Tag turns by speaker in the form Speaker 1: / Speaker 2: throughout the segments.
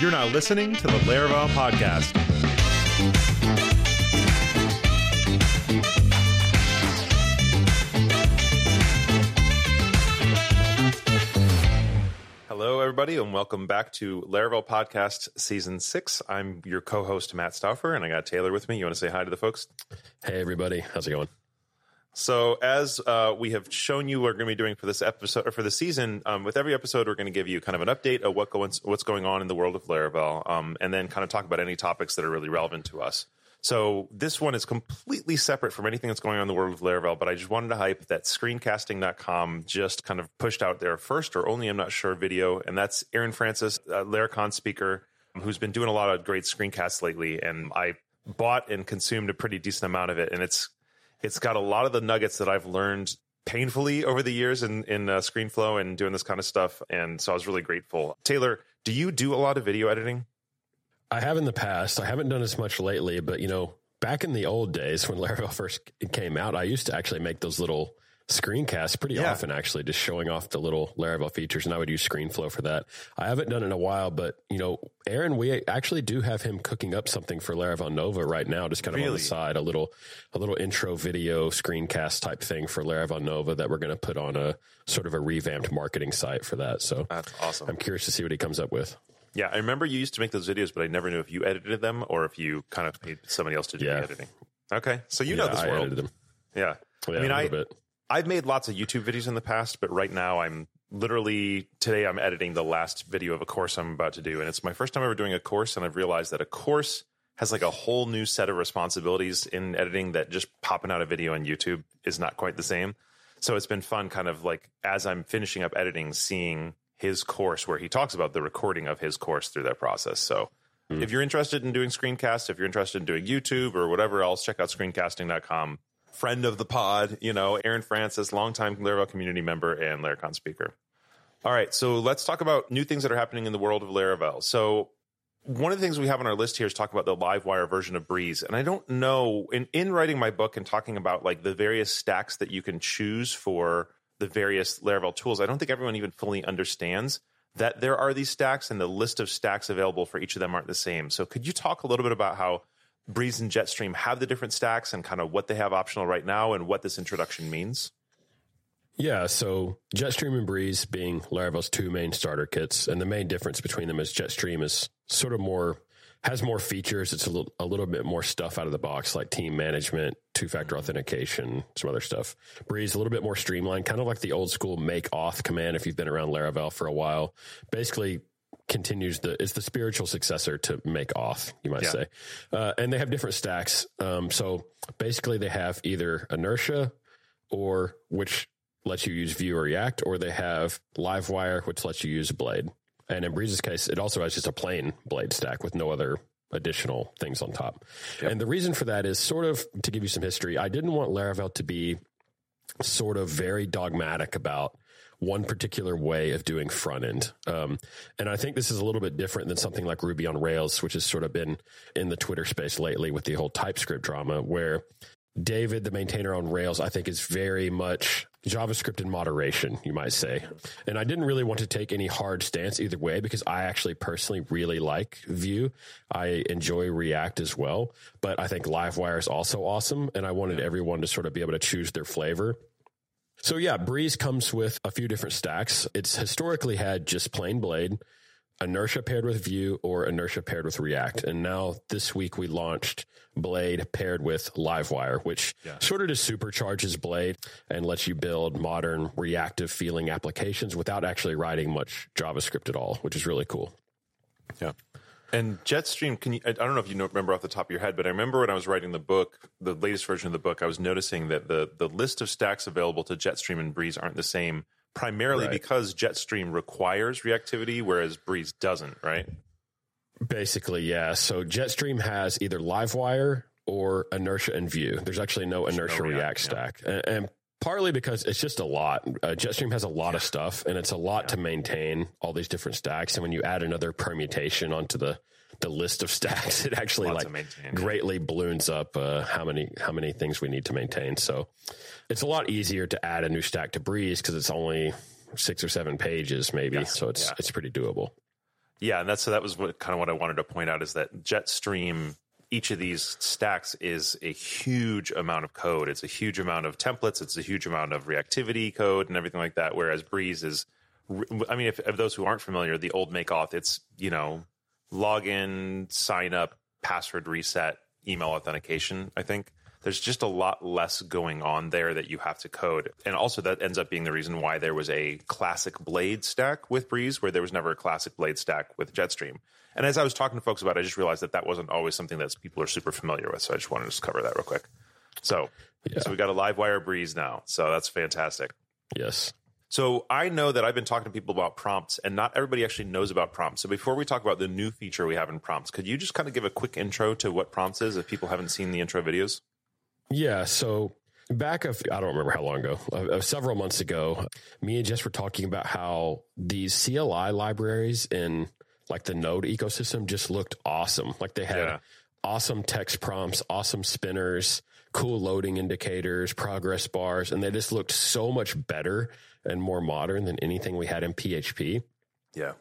Speaker 1: You're now listening to the Laravel Podcast. Hello, everybody, and welcome back to Laravel Podcast Season 6. I'm your co host, Matt Stauffer, and I got Taylor with me. You want to say hi to the folks?
Speaker 2: Hey, everybody. How's it going?
Speaker 1: So, as uh, we have shown you, we're going to be doing for this episode or for the season. Um, with every episode, we're going to give you kind of an update of what going, what's going on in the world of Laravel, um, and then kind of talk about any topics that are really relevant to us. So, this one is completely separate from anything that's going on in the world of Laravel. But I just wanted to hype that Screencasting.com just kind of pushed out their first or only, I'm not sure, video, and that's Aaron Francis, a Laracon speaker, who's been doing a lot of great screencasts lately, and I bought and consumed a pretty decent amount of it, and it's it's got a lot of the nuggets that I've learned painfully over the years in in uh, ScreenFlow and doing this kind of stuff, and so I was really grateful. Taylor, do you do a lot of video editing?
Speaker 2: I have in the past. I haven't done as much lately, but you know, back in the old days when Laravel first came out, I used to actually make those little screencasts pretty
Speaker 1: Yeah.
Speaker 2: often, actually, just showing off the little Laravel features, and I would use ScreenFlow for that. I haven't done it in a while, but you know, Aaron, we actually do have him cooking up something for Laravel Nova right now, just kind of on the side, a little, a little intro video screencast type thing for Laravel Nova that we're going to put on a sort of a revamped marketing site for that. So
Speaker 1: That's awesome.
Speaker 2: I'm curious to see what he comes up with.
Speaker 1: yeah, I remember you used to make those videos, but I never knew if you edited them or if you kind of paid somebody else to do
Speaker 2: Yeah.
Speaker 1: the editing. Okay, so you know
Speaker 2: Yeah,
Speaker 1: this
Speaker 2: I
Speaker 1: world. Yeah.
Speaker 2: Yeah,
Speaker 1: I mean,
Speaker 2: a
Speaker 1: I
Speaker 2: little bit.
Speaker 1: I've made lots of YouTube videos in the past, but right now I'm literally today I'm editing the last video of a course I'm about to do, and it's my first time ever doing a course, and I've realized that a course has like a whole new set of responsibilities in editing that just popping out a video on YouTube is not quite the same. So it's been fun, kind of like as I'm finishing up editing, seeing his course where he talks about the recording of his course through that process. So hmm. if you're interested in doing screencasts, if you're interested in doing YouTube or whatever else, check out screencasting.com. Friend of the pod, you know, Aaron Francis, longtime Laravel community member and Laracon speaker. All right, so let's talk about new things that are happening in the world of Laravel. So one of the things we have on our list here is talk about the Livewire version of Breeze. And I don't know in, in writing my book and talking about like the various stacks that you can choose for the various Laravel tools, I don't think everyone even fully understands that there are these stacks and the list of stacks available for each of them aren't the same. So could you talk a little bit about how Breeze and Jetstream have the different stacks and kind of what they have optional right now and what this introduction means?
Speaker 2: Yeah, so Jetstream and Breeze being Laravel's two main starter kits, and the main difference between them is Jetstream is sort of more has more features. It's a little a little bit more stuff out of the box, like team management, two factor authentication, some other stuff. Breeze a little bit more streamlined, kind of like the old school make auth command. If you've been around Laravel for a while, basically continues the it's the spiritual successor to make auth you might
Speaker 1: Yeah.
Speaker 2: say uh, and they have different stacks um, so basically they have either inertia or which lets you use Vue or React, or they have Livewire, which lets you use Blade. And in Breeze's case, it also has just a plain Blade stack with no other additional things on top. And the reason for that is sort of to give you some history. I didn't want Laravel to be sort of very dogmatic about one particular way of doing front end. Um, and I think this is a little bit different than something like Ruby on Rails, which has sort of been in the Twitter space lately with the whole TypeScript drama, where David, the maintainer on Rails, I think is very much JavaScript in moderation, you might say. And I didn't really want to take any hard stance either way because I actually personally really like Vue. I enjoy React as well, but I think Livewire is also awesome. And I wanted everyone to sort of be able to choose their flavor. So yeah, Breeze comes with a few different stacks. It's historically had just plain Blade, Inertia paired with Vue, or Inertia paired with React. And now this week we launched Blade paired with Livewire, which sort of just supercharges Blade and lets you build modern reactive feeling applications without actually writing much JavaScript at all, which is really cool.
Speaker 1: Yeah. And Jetstream, can you? I don't know if you know, remember off the top of your head, but I remember when I was writing the book, the latest version of the book, I was noticing that the the list of stacks available to Jetstream and Breeze aren't the same, primarily
Speaker 2: Right.
Speaker 1: because Jetstream requires reactivity, whereas Breeze doesn't. Right?
Speaker 2: Basically, yeah. So Jetstream has either Livewire or Inertia and Vue. There's actually no Inertia
Speaker 1: React,
Speaker 2: React,
Speaker 1: yeah.
Speaker 2: stack. And, and partly because it's just a lot. Uh, Jetstream has a lot of stuff and it's a lot to maintain all these different stacks. And when you add another permutation onto the, the list of stacks, it actually
Speaker 1: Lots
Speaker 2: like greatly balloons up uh, how many how many things we need to maintain. So it's a lot easier to add a new stack to Breeze because it's only six or seven pages, maybe.
Speaker 1: Yes.
Speaker 2: So it's
Speaker 1: Yeah.
Speaker 2: it's pretty doable.
Speaker 1: Yeah, and that's so that was what kind of what I wanted to point out is that Jetstream, each of these stacks is a huge amount of code. It's a huge amount of templates. It's a huge amount of reactivity code and everything like that. Whereas Breeze is, I mean, if, if those who aren't familiar, the old make auth, it's you know, login, sign up, password reset, email authentication. I think there's just a lot less going on there that you have to code. And also that ends up being the reason why there was a classic blade stack with Breeze where there was never a classic blade stack with Jetstream. And as I was talking to folks about it, I just realized that that wasn't always something that people are super familiar with. So I just wanted to just cover that real quick. So,
Speaker 2: Yeah.
Speaker 1: so we got a Livewire Breeze now. So that's fantastic.
Speaker 2: Yes.
Speaker 1: So I know that I've been talking to people about prompts, and not everybody actually knows about prompts. So before we talk about the new feature we have in prompts, could you just kind of give a quick intro to what prompts is if people haven't seen the intro videos?
Speaker 2: Yeah. So back of I don't remember how long ago, uh, uh, several months ago, me and Jess were talking about how these CLI libraries in like the Node ecosystem just looked awesome. Like they had
Speaker 1: Yeah.
Speaker 2: awesome text prompts, awesome spinners, cool loading indicators, progress bars, and they just looked so much better and more modern than anything we had in PHP.
Speaker 1: Yeah.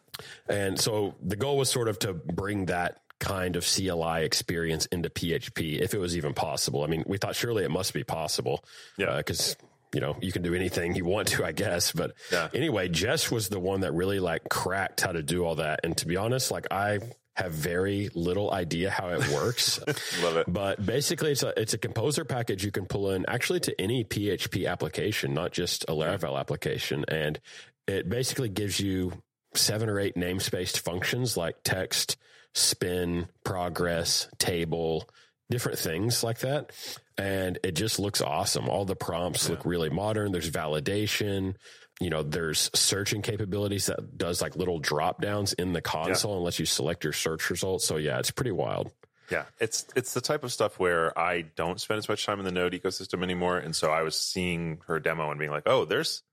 Speaker 2: And so the goal was sort of to bring that kind of CLI experience into PHP, if it was even possible. I mean, we thought surely it must be possible.
Speaker 1: Yeah.
Speaker 2: Uh, because, you know, you can do anything you want to, I guess. But
Speaker 1: Yeah.
Speaker 2: anyway, Jess was the one that really like cracked how to do all that. And to be honest, like I have very little idea how it works.
Speaker 1: Love it.
Speaker 2: But basically, it's a it's a composer package you can pull in actually to any PHP application, not just a Laravel application, and it basically gives you seven or eight namespaced functions like text, spin, progress, table, different things like that. And it just looks awesome. All the prompts look really modern. There's validation. You know, there's searching capabilities that does like little drop downs in the console and lets you select your search results. So yeah, it's pretty wild.
Speaker 1: Yeah, it's it's the type of stuff where I don't spend as much time in the Node ecosystem anymore, and so I was seeing her demo and being like, "Oh, there's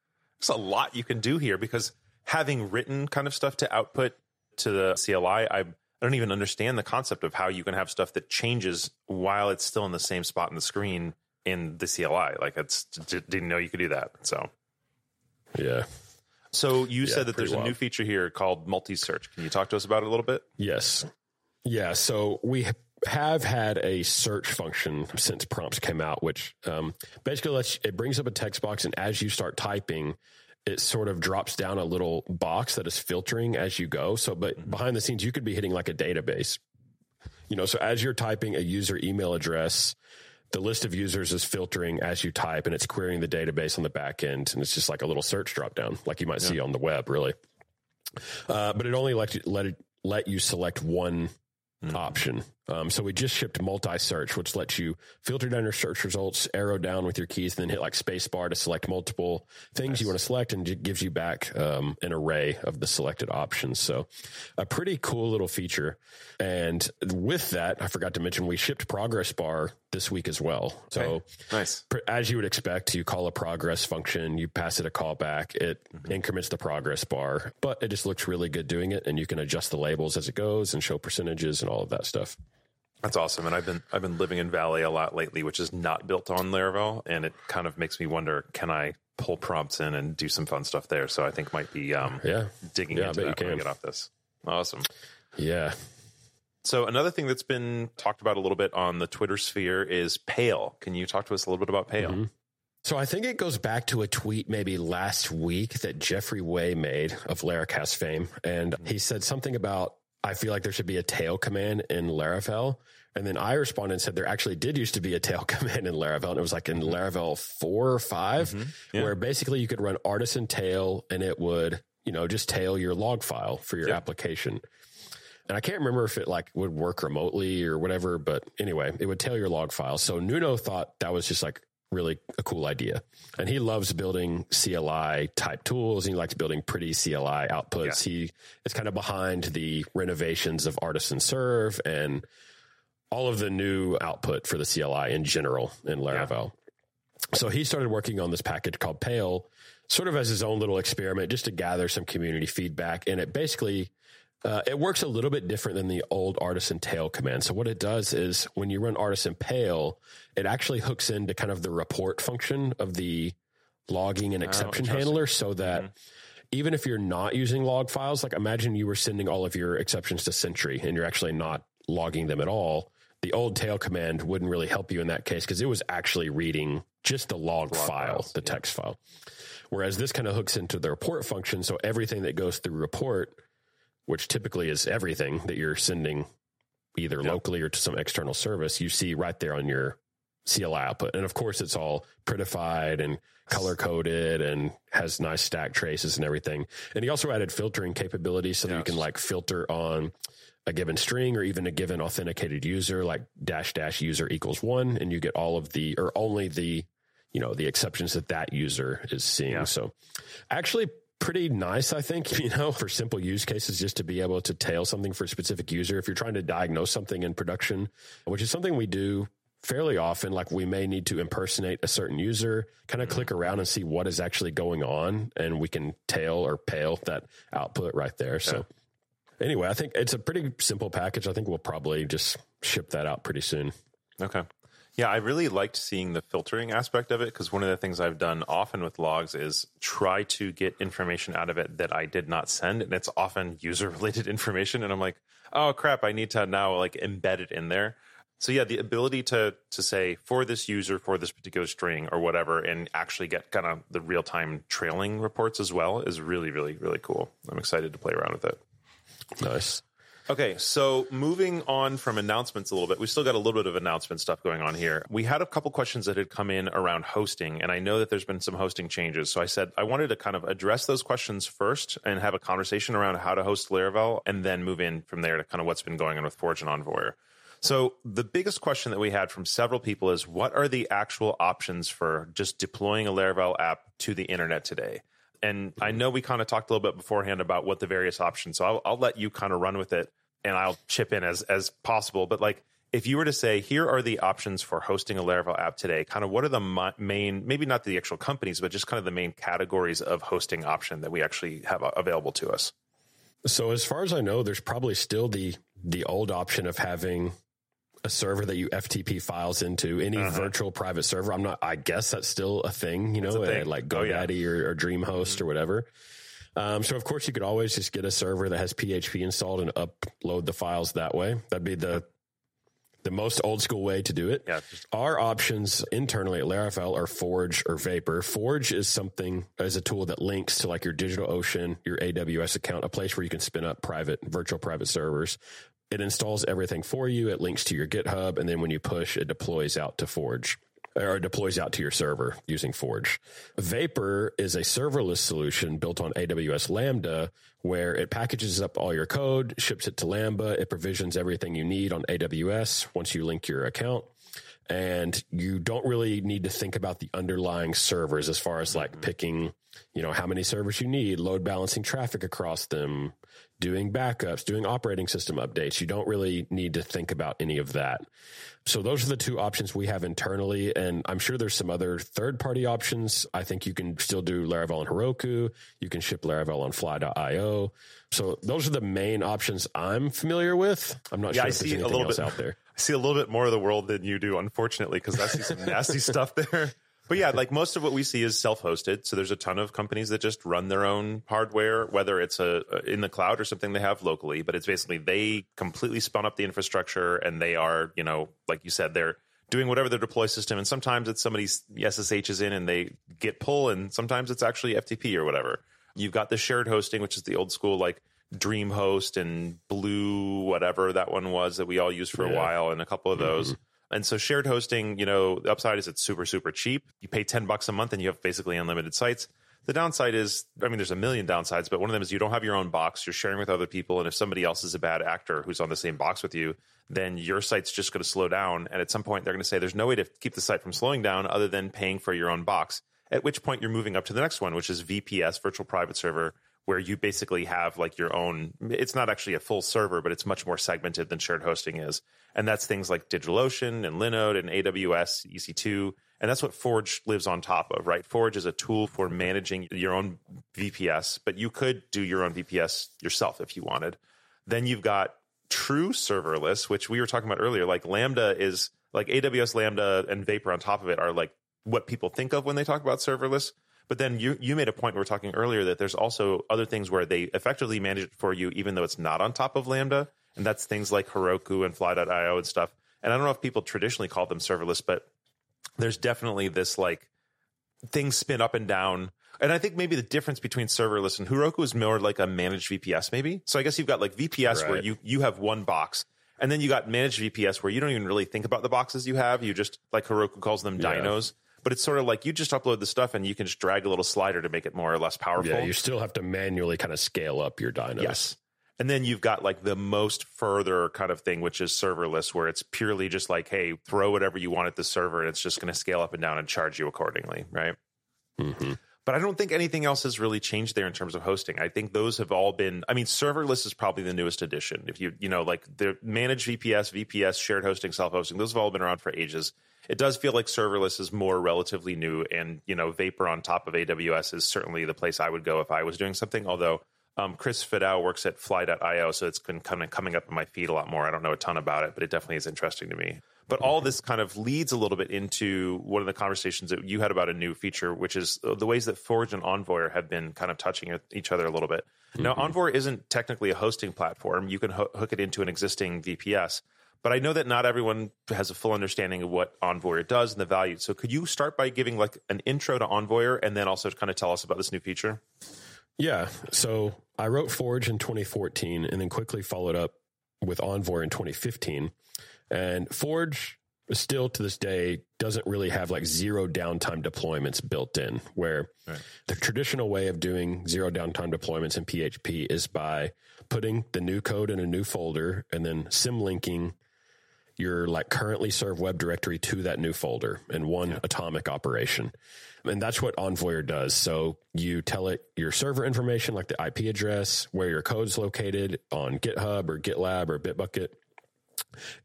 Speaker 1: there's a lot you can do here." Because having written kind of stuff to output to the CLI, I I don't even understand the concept of how you can have stuff that changes while it's still in the same spot in the screen in the CLI. Like, it's d- didn't know you could do that. So,
Speaker 2: Yeah.
Speaker 1: so you
Speaker 2: Yeah,
Speaker 1: said that there's
Speaker 2: pretty
Speaker 1: a new feature here called multi search. Can you talk to us about it a little bit?
Speaker 2: Yes. Yeah. So we have had a search function since prompts came out, which um, basically lets it brings up a text box, and as you start typing, it sort of drops down a little box that is filtering as you go. So, but behind the scenes, you could be hitting like a database. You know, so as you're typing a user email address, the list of users is filtering as you type, and it's querying the database on the back end, and it's just like a little search drop down, like you might see on the web, really. Uh, but it only let you, let it, let you select one option. Um, so we just shipped multi-search, which lets you filter down your search results, arrow down with your keys, and then hit like spacebar to select multiple things you want to select, and it gives you back um, an array of the selected options. So a pretty cool little feature. And with that, I forgot to mention we shipped progress bar this week as well. So
Speaker 1: Okay. Nice.
Speaker 2: as you would expect, you call a progress function, you pass it a callback, it increments the progress bar, but it just looks really good doing it, and you can adjust the labels as it goes and show percentages and all of that stuff.
Speaker 1: That's awesome. And I've been I've been living in Valet a lot lately, which is not built on Laravel, and it kind of makes me wonder: Can I pull prompts in and do some fun stuff there? So I think might be um,
Speaker 2: Yeah,
Speaker 1: digging
Speaker 2: Yeah,
Speaker 1: into that when I get off this. Awesome.
Speaker 2: yeah,
Speaker 1: So another thing that's been talked about a little bit on the Twitter sphere is Pail. Can you talk to us a little bit about Pail?
Speaker 2: Mhm. So I think it goes back to a tweet maybe last week that Jeffrey Way made of Laracast fame, and he said something about I feel like there should be a tail command in Laravel. And then I responded and said there actually did used to be a tail command in Laravel, and it was like in mm-hmm. Laravel four or 5 mm-hmm.
Speaker 1: Yeah.
Speaker 2: where basically you could run artisan tail and it would, you know, just tail your log file for your
Speaker 1: Yeah.
Speaker 2: application. And I can't remember if it like would work remotely or whatever, but anyway, it would tail your log file. So Nuno thought that was just like really a cool idea. And he loves building CLI type tools. And he likes building pretty CLI outputs. He is kind of behind the renovations of Artisan Serve and all of the new output for the CLI in general in Laravel. So he started working on this package called Pail, sort of as his own little experiment, just to gather some community feedback. And it basically uh, it works a little bit different than the old artisan tail command. So what it does is when you run artisan pail, it actually hooks into kind of the report function of the logging and exception
Speaker 1: interesting.
Speaker 2: handler so that even if you're not using log files, like imagine you were sending all of your exceptions to Sentry and you're actually not logging them at all. The old tail command wouldn't really help you in that case because it was actually reading just the log, log file, files, the yeah. text file. Whereas this kind of hooks into the report function. So everything that goes through report, which typically is everything that you're sending either yep. locally or to some external service, you see right there on your CLI output. And of course, it's all prettified and color coded and has nice stack traces and everything. And he also added filtering capabilities so yes. that you can like filter on a given string or even a given authenticated user, like dash dash user equals one, and you get all of the or only the you know the exceptions that that user is seeing. Yeah. So actually pretty nice, I think, you know, for simple use cases, just to be able to tail something for a specific user. If you're trying to diagnose something in production, which is something we do fairly often, like we may need to impersonate a certain user, kind of mm-hmm. click around and see what is actually going on, and we can tail or pail that output right there. Yeah. So, anyway, I think it's a pretty simple package. I think we'll probably just ship that out pretty soon.
Speaker 1: Okay. Yeah, I really liked seeing the filtering aspect of it because one of the things I've done often with logs is try to get information out of it that I did not send. And it's often user related information. And I'm like, oh crap, I need to now like embed it in there. So yeah, the ability to to say for this user for this particular string or whatever, and actually get kind of the real time trailing reports as well is really really really cool. I'm excited to play around with it.
Speaker 2: Nice.
Speaker 1: Okay, so moving on from announcements a little bit, we still got a little bit of announcement stuff going on here. We had a couple questions that had come in around hosting, and I know that there's been some hosting changes. So I said I wanted to kind of address those questions first and have a conversation around how to host Laravel, and then move in from there to kind of what's been going on with Forge and Envoy. So the biggest question that we had from several people is what are the actual options for just deploying a Laravel app to the internet today? And I know we kind of talked a little bit beforehand about what the various options. So I'll, I'll let you kind of run with it and I'll chip in as as possible. But like, if you were to say, here are the options for hosting a Laravel app today, kind of what are the main, maybe not the actual companies, but just kind of the main categories of hosting option that we actually have available to us?
Speaker 2: So as far as I know, there's probably still the the old option of having a server that you FTP files into any uh-huh. virtual private server. I'm not. I guess that's still a thing. You know, thing. like GoDaddy oh, yeah. or, or, DreamHost mm-hmm. or whatever. Um, so of course you could always just get a server that has PHP installed and upload the files that way. That'd be the the most old school way to do it. Yeah. Our options internally at Laravel are Forge or Vapor. Forge is something as a tool that links to like your DigitalOcean, your AWS account, a place where you can spin up private virtual private servers. It installs everything for you. It links to your GitHub, and then when you push, it deploys out to Forge or deploys out to your server using Forge. Vapor is a serverless solution built on AWS Lambda where it packages up all your code, ships it to Lambda, it provisions everything you need on AWS once you link your account. And you don't really need to think about the underlying servers as far as like picking, you know, how many servers you need, load balancing traffic across them, doing backups, doing operating system updates. You don't really need to think about any of that. So those are the two options we have internally. And I'm sure there's some other third party options. I think you can still do Laravel on Heroku. You can ship Laravel on fly.io. So those are the main options I'm familiar with. I'm not yeah, sure I see a little bit out there.
Speaker 1: I see a little bit more of the world than you do, unfortunately, because I see some nasty stuff there. But yeah, like most of what we see is self-hosted. So there's a ton of companies that just run their own hardware, whether it's a, in the cloud or something they have locally. But it's basically they completely spun up the infrastructure, and they are, you know, like you said, they're doing whatever their deploy system. And sometimes it's somebody's SSH is in, and they get pull, and sometimes it's actually FTP or whatever. You've got the shared hosting, which is the old school like DreamHost and Blue, whatever that one was that we all used for yeah. a while, and a couple of those. Mm-hmm and so shared hosting, you know, the upside is it's super, super cheap. You pay 10 bucks a month and you have basically unlimited sites. The downside is, I mean, there's a million downsides, but one of them is you don't have your own box. You're sharing with other people. And if somebody else is a bad actor who's on the same box with you, then your site's just going to slow down. And at some point, they're going to say there's no way to keep the site from slowing down other than paying for your own box. At which point, you're moving up to the next one, which is VPS, virtual private server, where you basically have like your own it's not actually a full server but it's much more segmented than shared hosting is. And that's things like DigitalOcean and Linode and AWS EC2 and that's what Forge lives on top of right? Forge is a tool for managing your own VPS but you could do your own VPS yourself if you wanted. Then you've got true serverless which we were talking about earlier like Lambda is like AWS Lambda and Vapor on top of it are like what people think of when they talk about serverless But then you you made a point we were talking earlier that there's also other things where they effectively manage it for you, even though it's not on top of Lambda, and that's things like Heroku and Fly.io and stuff. And I don't know if people traditionally call them serverless, but there's definitely this like things spin up and down. And I think maybe the difference between serverless and Heroku is more like a managed VPS, maybe. So I guess you've got like VPS where you you have one box, and then you got managed VPS where you don't even really think about the boxes you have. You just like Heroku calls them
Speaker 2: Yeah.
Speaker 1: dynos. But it's sort of like you just upload the stuff and you can just drag a little slider to make it more or less powerful.
Speaker 2: Yeah, you still have to manually kind of scale up your dynos.
Speaker 1: Yes. And then you've got like the most further kind of thing, which is serverless, where it's purely just like, hey, throw whatever you want at the server and it's just going to scale up and down and charge you accordingly. Right.
Speaker 2: hmm
Speaker 1: But I don't think anything else has really changed there in terms of hosting. I think those have all been, I mean, serverless is probably the newest addition. If you, you know, like the managed VPS, VPS, shared hosting, self hosting, those have all been around for ages. It does feel like serverless is more relatively new. And, you know, Vapor on top of AWS is certainly the place I would go if I was doing something. Although, um, Chris Fidao works at fly.io, so it's been kind of coming up in my feed a lot more. I don't know a ton about it, but it definitely is interesting to me. But all this kind of leads a little bit into one of the conversations that you had about a new feature, which is the ways that Forge and Envoy have been kind of touching each other a little bit. Now, Envoy isn't technically a hosting platform. You can ho- hook it into an existing VPS. But I know that not everyone has a full understanding of what Envoyer does and the value. So could you start by giving like an intro to Envoyer and then also kind of tell us about this new feature?
Speaker 2: Yeah. So I wrote Forge in 2014 and then quickly followed up with Envoy in 2015. And Forge still to this day doesn't really have like zero downtime deployments built in, where
Speaker 1: Right.
Speaker 2: the traditional way of doing zero downtime deployments in PHP is by putting the new code in a new folder and then symlinking your like currently served web directory to that new folder in one atomic operation. And that's what Envoyer does. So you tell it your server information, like the IP address, where your code's located on GitHub or GitLab or Bitbucket.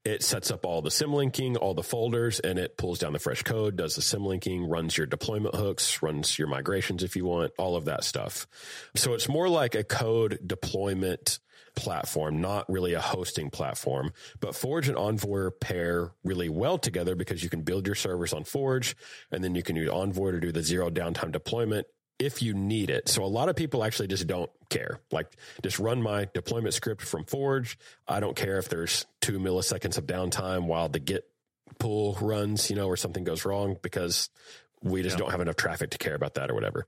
Speaker 2: It sets up all the symlinking, all the folders, and it pulls down the fresh code, does the symlinking, runs your deployment hooks, runs your migrations if you want, all of that stuff. So it's more like a code deployment platform, not really a hosting platform. But Forge and Envoy pair really well together because you can build your servers on Forge and then you can use Envoy to do the zero downtime deployment if you need it. So a lot of people actually just don't care. Like just run my deployment script from Forge. I don't care if there's two milliseconds of downtime while the Git pull runs, you know, or something goes wrong because we just
Speaker 1: Yeah.
Speaker 2: don't have enough traffic to care about that or whatever.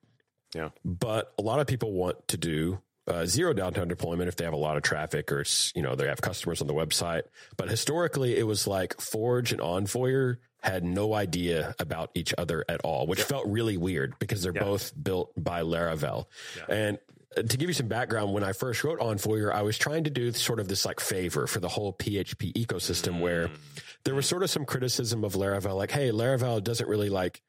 Speaker 1: Yeah.
Speaker 2: But a lot of people want to do uh, zero downtime deployment if they have a lot of traffic or it's, you know, they have customers on the website. But historically, it was like Forge and Envoyer had no idea about each other at all, which felt really weird because they're
Speaker 1: Yeah.
Speaker 2: both built by Laravel. And uh, to give you some background, when I first wrote Envoyer, I was trying to do sort of this like favor for the whole PHP ecosystem where there was sort of some criticism of Laravel, like, hey, Laravel doesn't really like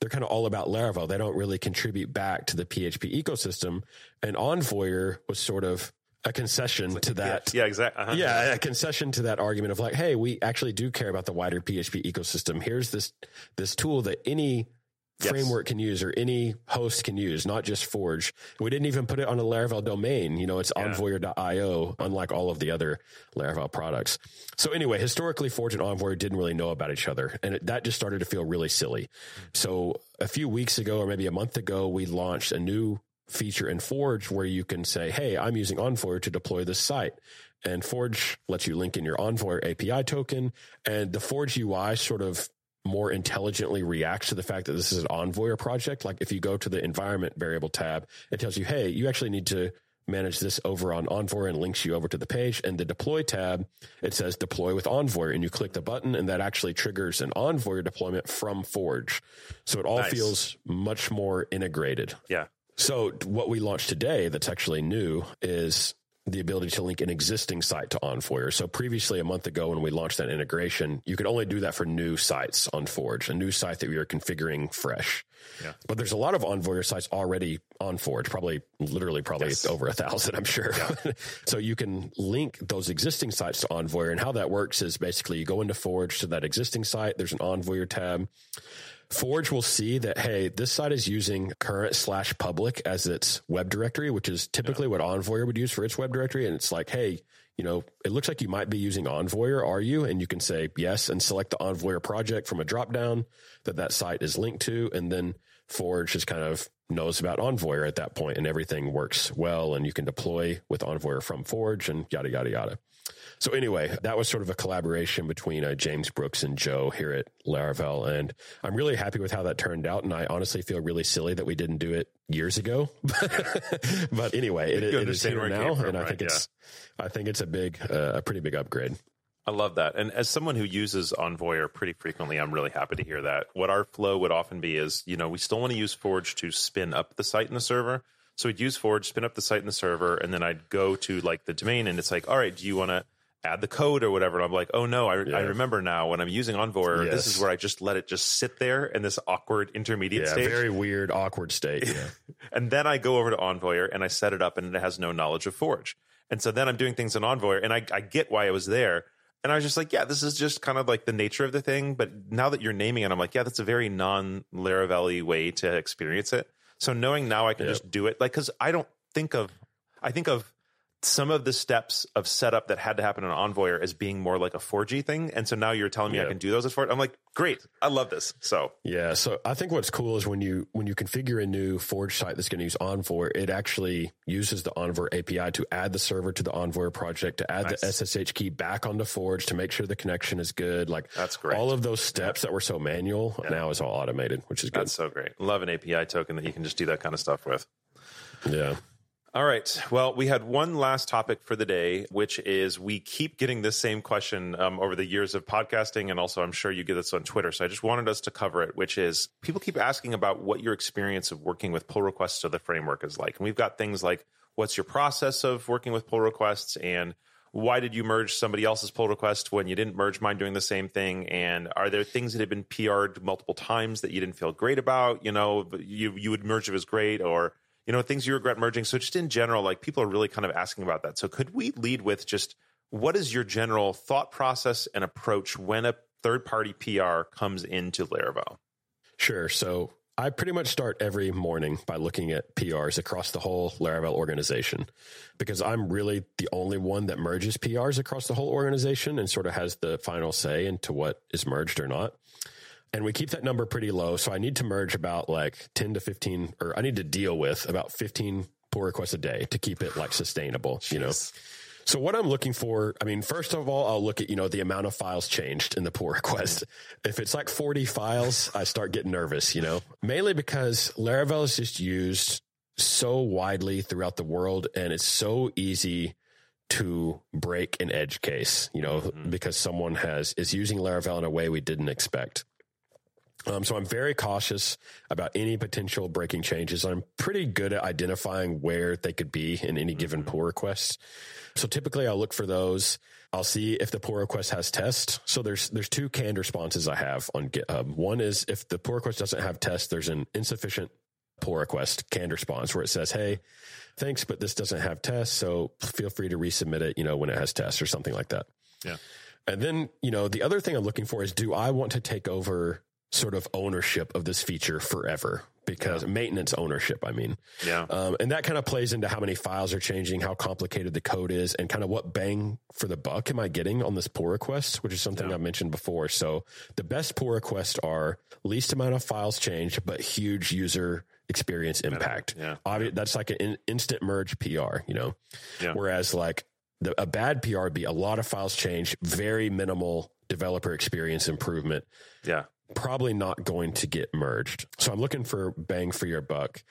Speaker 2: they're kind of all about Laravel. They don't really contribute back to the PHP ecosystem. And Envoyer was sort of a concession to that.
Speaker 1: Yeah, exactly. Uh-huh.
Speaker 2: Yeah, a concession to that argument of like, hey, we actually do care about the wider PHP ecosystem. Here's this this tool that any
Speaker 1: Yes.
Speaker 2: framework can use or any host can use, not just Forge. We didn't even put it on a Laravel domain. You know, it's
Speaker 1: Yeah.
Speaker 2: envoyer.io, unlike all of the other Laravel products. So anyway, historically, Forge and Envoy didn't really know about each other, and it, that just started to feel really silly. So a few weeks ago, or maybe a month ago, we launched a new feature in Forge where you can say, "Hey, I'm using Envoy to deploy this site." And Forge lets you link in your Envoy API token, and the Forge UI sort of more intelligently reacts to the fact that this is an Envoyer project. Like if you go to the environment variable tab, it tells you, hey, you actually need to manage this over on Envoy and links you over to the page. And the deploy tab, it says deploy with Envoy and you click the button and that actually triggers an Envoy deployment from Forge. So it all
Speaker 1: Nice.
Speaker 2: feels much more integrated.
Speaker 1: Yeah.
Speaker 2: So what we launched today that's actually new is the ability to link an existing site to Envoyer. So previously, a month ago, when we launched that integration, you could only do that for new sites on Forge, a new site that we are configuring fresh.
Speaker 1: Yeah.
Speaker 2: But there's a lot of Envoyer sites already on Forge, probably literally probably
Speaker 1: Yes.
Speaker 2: over a thousand, I'm sure. so you can link those existing sites to Envoyer. And how that works is basically you go into Forge to that existing site, there's an Envoyer tab. Forge will see that, hey, this site is using current slash public as its web directory, which is typically what Envoyer would use for its web directory. And it's like, hey, you know, it looks like you might be using Envoyer, are you? And you can say yes and select the Envoyer project from a dropdown that that site is linked to. And then Forge just kind of knows about Envoyer at that point and everything works well and you can deploy with Envoyer from Forge and yada, yada, yada. So anyway, that was sort of a collaboration between uh, James Brooks and Joe here at Laravel, and I'm really happy with how that turned out. And I honestly feel really silly that we didn't do it years ago. but anyway, it, it is here now, from, and I right? think it's yeah. I think it's a big, uh, a pretty big upgrade.
Speaker 1: I love that. And as someone who uses Envoyer pretty frequently, I'm really happy to hear that. What our flow would often be is, you know, we still want to use Forge to spin up the site in the server. So we'd use Forge, spin up the site in the server, and then I'd go to like the domain and it's like, all right, do you want to add the code or whatever. And I'm like, oh no, I, yeah. I remember now when I'm using Envoy, yes. this is where I just let it just sit there in this awkward intermediate
Speaker 2: yeah,
Speaker 1: stage.
Speaker 2: Very weird, awkward state. Yeah.
Speaker 1: and then I go over to Envoy and I set it up and it has no knowledge of Forge. And so then I'm doing things in Envoy and I, I get why I was there. And I was just like, yeah, this is just kind of like the nature of the thing. But now that you're naming it, I'm like, yeah, that's a very non Laravel way to experience it. So knowing now I can just do it, like, cause I don't think of, I think of some of the steps of setup that had to happen in Envoyer as being more like a Forge thing. And so now you're telling me yeah. I can do those as 4 I'm like, great. I love this. So
Speaker 2: yeah. So I think what's cool is when you, when you configure a new Forge site that's going to use Envoy, it actually uses the Envoy API to add the server to the Envoy project, to add nice. the SSH key back onto Forge to make sure the connection is good. Like
Speaker 1: that's great.
Speaker 2: All of those steps yeah. that were so manual yeah. now is all automated, which is good.
Speaker 1: That's so great. Love an API token that you can just do that kind of stuff with.
Speaker 2: Yeah.
Speaker 1: All right. Well, we had one last topic for the day, which is we keep getting this same question um, over the years of podcasting. And also, I'm sure you get this on Twitter. So I just wanted us to cover it, which is people keep asking about what your experience of working with pull requests to the framework is like. And we've got things like what's your process of working with pull requests and why did you merge somebody else's pull request when you didn't merge mine doing the same thing? And are there things that have been PR'd multiple times that you didn't feel great about? You know, you, you would merge it as great or you know, things you regret merging. So just in general, like people are really kind of asking about that. So could we lead with just what is your general thought process and approach when a third party PR comes into Laravel?
Speaker 2: Sure. So I pretty much start every morning by looking at PRs across the whole Laravel organization because I'm really the only one that merges PRs across the whole organization and sort of has the final say into what is merged or not and we keep that number pretty low. So I need to merge about like 10 to 15, or I need to deal with about 15 pull requests a day to keep it like sustainable, Jeez. you know? So what I'm looking for, I mean, first of all, I'll look at, you know, the amount of files changed in the pull request. If it's like 40 files, I start getting nervous, you know, mainly because Laravel is just used so widely throughout the world and it's so easy to break an edge case, you know, mm-hmm. because someone has is using Laravel in a way we didn't expect. Um, so I'm very cautious about any potential breaking changes. I'm pretty good at identifying where they could be in any given mm-hmm. pull request. So typically I'll look for those. I'll see if the pull request has tests. So there's there's two canned responses I have on GitHub. One is if the pull request doesn't have tests, there's an insufficient pull request canned response where it says, "Hey, thanks, but this doesn't have tests. so feel free to resubmit it, you know, when it has tests or something like that."
Speaker 1: Yeah.
Speaker 2: And then, you know, the other thing I'm looking for is do I want to take over sort of ownership of this feature forever because yeah. maintenance ownership, I mean.
Speaker 1: Yeah.
Speaker 2: Um, and that kind of plays into how many files are changing, how complicated the code is, and kind of what bang for the buck am I getting on this pull request, which is something yeah. I mentioned before. So the best pull requests are least amount of files changed, but huge user experience impact.
Speaker 1: Yeah.
Speaker 2: Obvi- that's like an in- instant merge PR, you know?
Speaker 1: Yeah.
Speaker 2: Whereas like the, a bad PR would be a lot of files change, very minimal developer experience improvement.
Speaker 1: Yeah
Speaker 2: probably not going to get merged. So I'm looking for bang for your buck.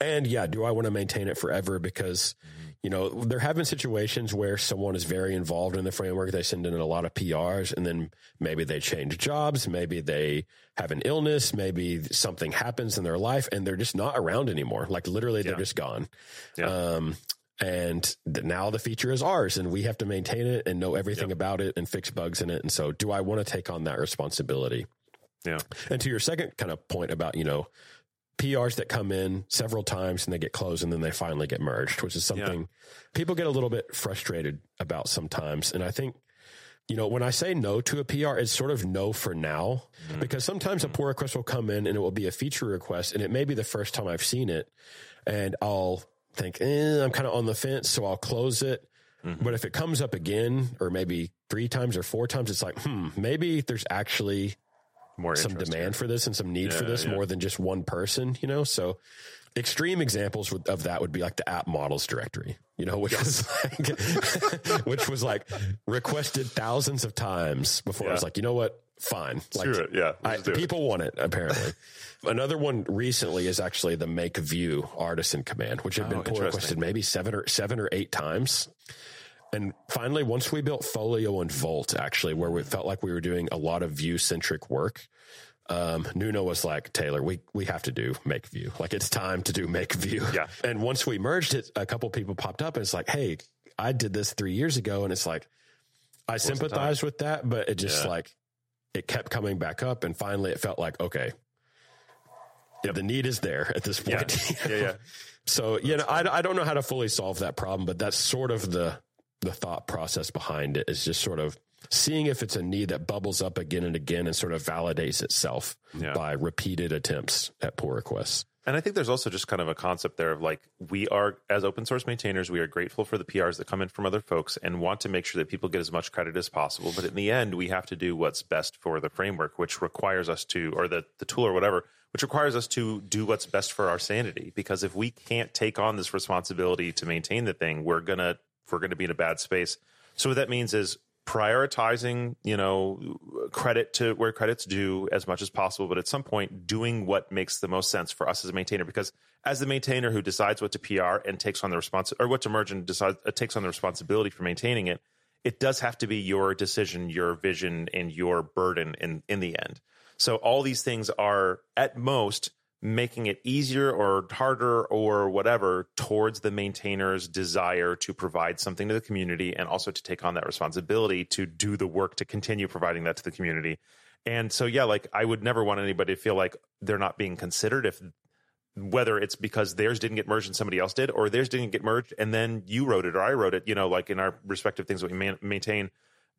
Speaker 2: And yeah, do I want to maintain it forever? Because, you know, there have been situations where someone is very involved in the framework. They send in a lot of PRs and then maybe they change jobs. Maybe they have an illness. Maybe something happens in their life and they're just not around anymore. Like literally they're just gone.
Speaker 1: Yeah.
Speaker 2: Um, and now the feature is ours and we have to maintain it and know everything yep. about it and fix bugs in it. And so do I want to take on that responsibility?
Speaker 1: Yeah.
Speaker 2: And to your second kind of point about, you know, PRs that come in several times and they get closed and then they finally get merged, which is something yeah. people get a little bit frustrated about sometimes. And I think, you know, when I say no to a PR, it's sort of no for now mm-hmm. because sometimes mm-hmm. a pull request will come in and it will be a feature request and it may be the first time I've seen it and I'll think, eh, I'm kind of on the fence. So I'll close it. Mm-hmm. But if it comes up again or maybe three times or four times, it's like, hmm, maybe there's actually
Speaker 1: More
Speaker 2: some demand for this and some need for this
Speaker 1: yeah.
Speaker 2: more than just one person, you know? So extreme examples of that would be like the app models directory, you know, which was like, which was like requested thousands of times before I was like, you know what? Fine. Like,
Speaker 1: it. Yeah.
Speaker 2: I,
Speaker 1: let's it.
Speaker 2: people want it apparently. Another one recently is actually the make view artisan command, which had
Speaker 1: Oh,
Speaker 2: been pull requested maybe seven or seven or eight times. And finally, once we built Folio and Volt, actually, where we felt like we were doing a lot of view centric work, um, Nuno was like, Taylor, we, we have to do make view. Like it's time to do make view.
Speaker 1: Yeah.
Speaker 2: And once we merged it, a couple people popped up and it's like, Hey, I did this three years ago. And it's like, I sympathize with that, but it just
Speaker 1: Yeah.
Speaker 2: like, it kept coming back up. And finally it felt like, okay, the need is there at this point. you
Speaker 1: Yeah. Yeah.
Speaker 2: So, you know, I, I don't know how to fully solve that problem, but that's sort of the, the thought process behind it is just sort of seeing if it's a need that bubbles up again and again and sort of validates itself
Speaker 1: Yeah.
Speaker 2: by repeated attempts at pull requests.
Speaker 1: And I think there's also just kind of a concept there of like we are as open source maintainers, we are grateful for the PRs that come in from other folks and want to make sure that people get as much credit as possible. But in the end, we have to do what's best for the framework, which requires us to, or the, the tool or whatever, which requires us to do what's best for our sanity. Because if we can't take on this responsibility to maintain the thing, we're gonna we're gonna be in a bad space. So what that means is prioritizing, you know, credit to where credit's due as much as possible, but at some point doing what makes the most sense for us as a maintainer. Because as the maintainer who decides what to PR and takes on the response or what to merge and decides uh, takes on the responsibility for maintaining it, it does have to be your decision, your vision, and your burden in in the end. So all these things are at most making it easier or harder or whatever towards the maintainer's desire to provide something to the community and also to take on that responsibility to do the work to continue providing that to the community. And so yeah, like I would never want anybody to feel like they're not being considered if whether it's because theirs didn't get merged and somebody else did, or theirs didn't get merged and then you wrote it or I wrote it, you know, like in our respective things that we maintain.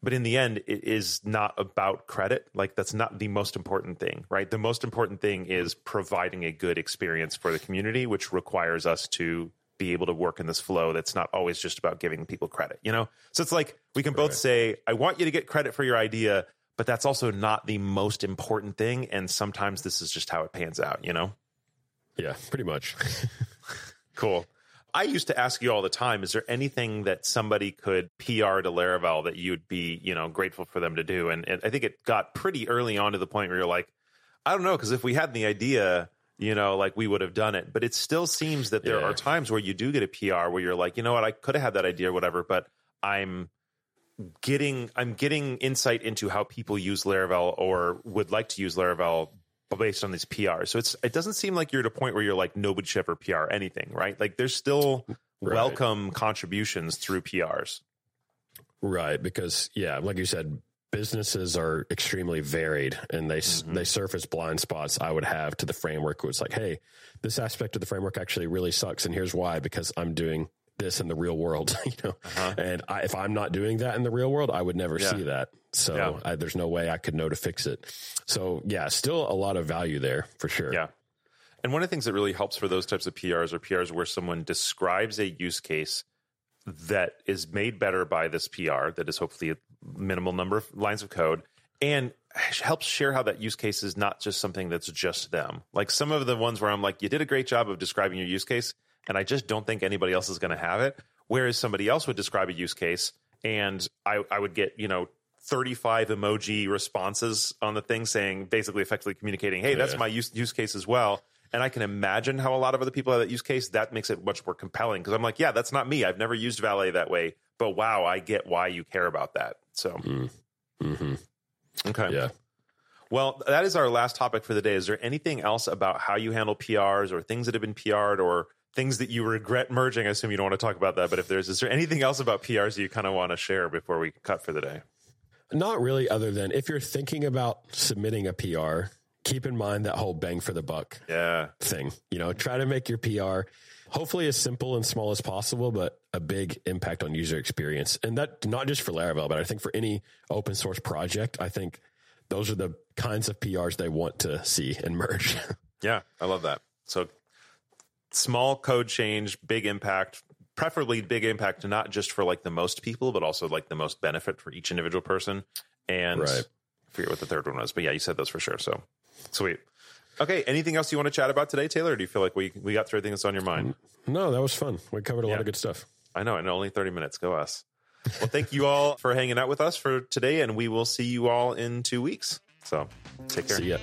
Speaker 1: But in the end, it is not about credit. Like that's not the most important thing, right? The most important thing is providing a good experience for the community, which requires us to be able to work in this flow that's not always just about giving people credit, you know? So it's like we can both
Speaker 2: Right.
Speaker 1: say, I want you to get credit for your idea, but that's also not the most important thing. And sometimes this is just how it pans out, you know?
Speaker 2: Yeah, pretty much.
Speaker 1: Cool. I used to ask you all the time, is there anything that somebody could PR to Laravel that you'd be, you know, grateful for them to do? And, and I think it got pretty early on to the point where you're like, I don't know, because if we had the idea, you know, like we would have done it. But it still seems that there
Speaker 2: Yeah.
Speaker 1: are times where you do get a PR where you're like, you know what, I could have had that idea or whatever, but I'm getting I'm getting insight into how people use Laravel or would like to use Laravel based on these PRs. So it's it doesn't seem like you're at a point where you're like nobody should ever PR anything, right? Like there's still
Speaker 2: Right.
Speaker 1: welcome contributions through PRs.
Speaker 2: Right, because yeah, like you said, businesses are extremely varied, and they
Speaker 1: Mhm.
Speaker 2: they surface blind spots. I would have to the framework. It's like, hey, this aspect of the framework actually really sucks, and here's why: because I'm doing this in the real world, you know.
Speaker 1: Uh-huh.
Speaker 2: And I, if I'm not doing that in the real world, I would never
Speaker 1: Yeah.
Speaker 2: see that. So
Speaker 1: Yeah.
Speaker 2: I, there's no way I could know to fix it. So yeah, still a lot of value there for sure.
Speaker 1: Yeah. And one of the things that really helps for those types of PRs are PRs where someone describes a use case that is made better by this PR that is hopefully a minimal number of lines of code and helps share how that use case is not just something that's just them. Like some of the ones where I'm like, you did a great job of describing your use case, and I just don't think anybody else is going to have it. Whereas somebody else would describe a use case, and I, I would get, you know, 35 emoji responses on the thing saying basically effectively communicating, hey, that's
Speaker 2: Yeah.
Speaker 1: my use, use case as well. And I can imagine how a lot of other people have that use case. That makes it much more compelling because I'm like, yeah, that's not me. I've never used Valet that way, but wow, I get why you care about that. So,
Speaker 2: mm-hmm.
Speaker 1: okay.
Speaker 2: Yeah.
Speaker 1: Well, that is our last topic for the day. Is there anything else about how you handle PRs or things that have been PR'd or things that you regret merging? I assume you don't want to talk about that, but if there's, is there anything else about PRs that you kind of want to share before we cut for the day?
Speaker 2: Not really, other than if you're thinking about submitting a PR, keep in mind that whole bang for the buck
Speaker 1: Yeah.
Speaker 2: thing. You know, try to make your PR hopefully as simple and small as possible, but a big impact on user experience. And that not just for Laravel, but I think for any open source project, I think those are the kinds of PRs they want to see and merge.
Speaker 1: Yeah, I love that. So small code change, big impact, preferably big impact not just for like the most people, but also like the most benefit for each individual person. And
Speaker 2: Right.
Speaker 1: forget what the third one was, but yeah, you said those for sure. So sweet. Okay, anything else you want to chat about today, Taylor? Or do you feel like we we got through everything that's on your mind?
Speaker 2: No, that was fun. We covered a lot of good stuff.
Speaker 1: I know, and only thirty minutes. Go us. Well, thank you all for hanging out with us for today, and we will see you all in two weeks. So take care.
Speaker 2: See ya.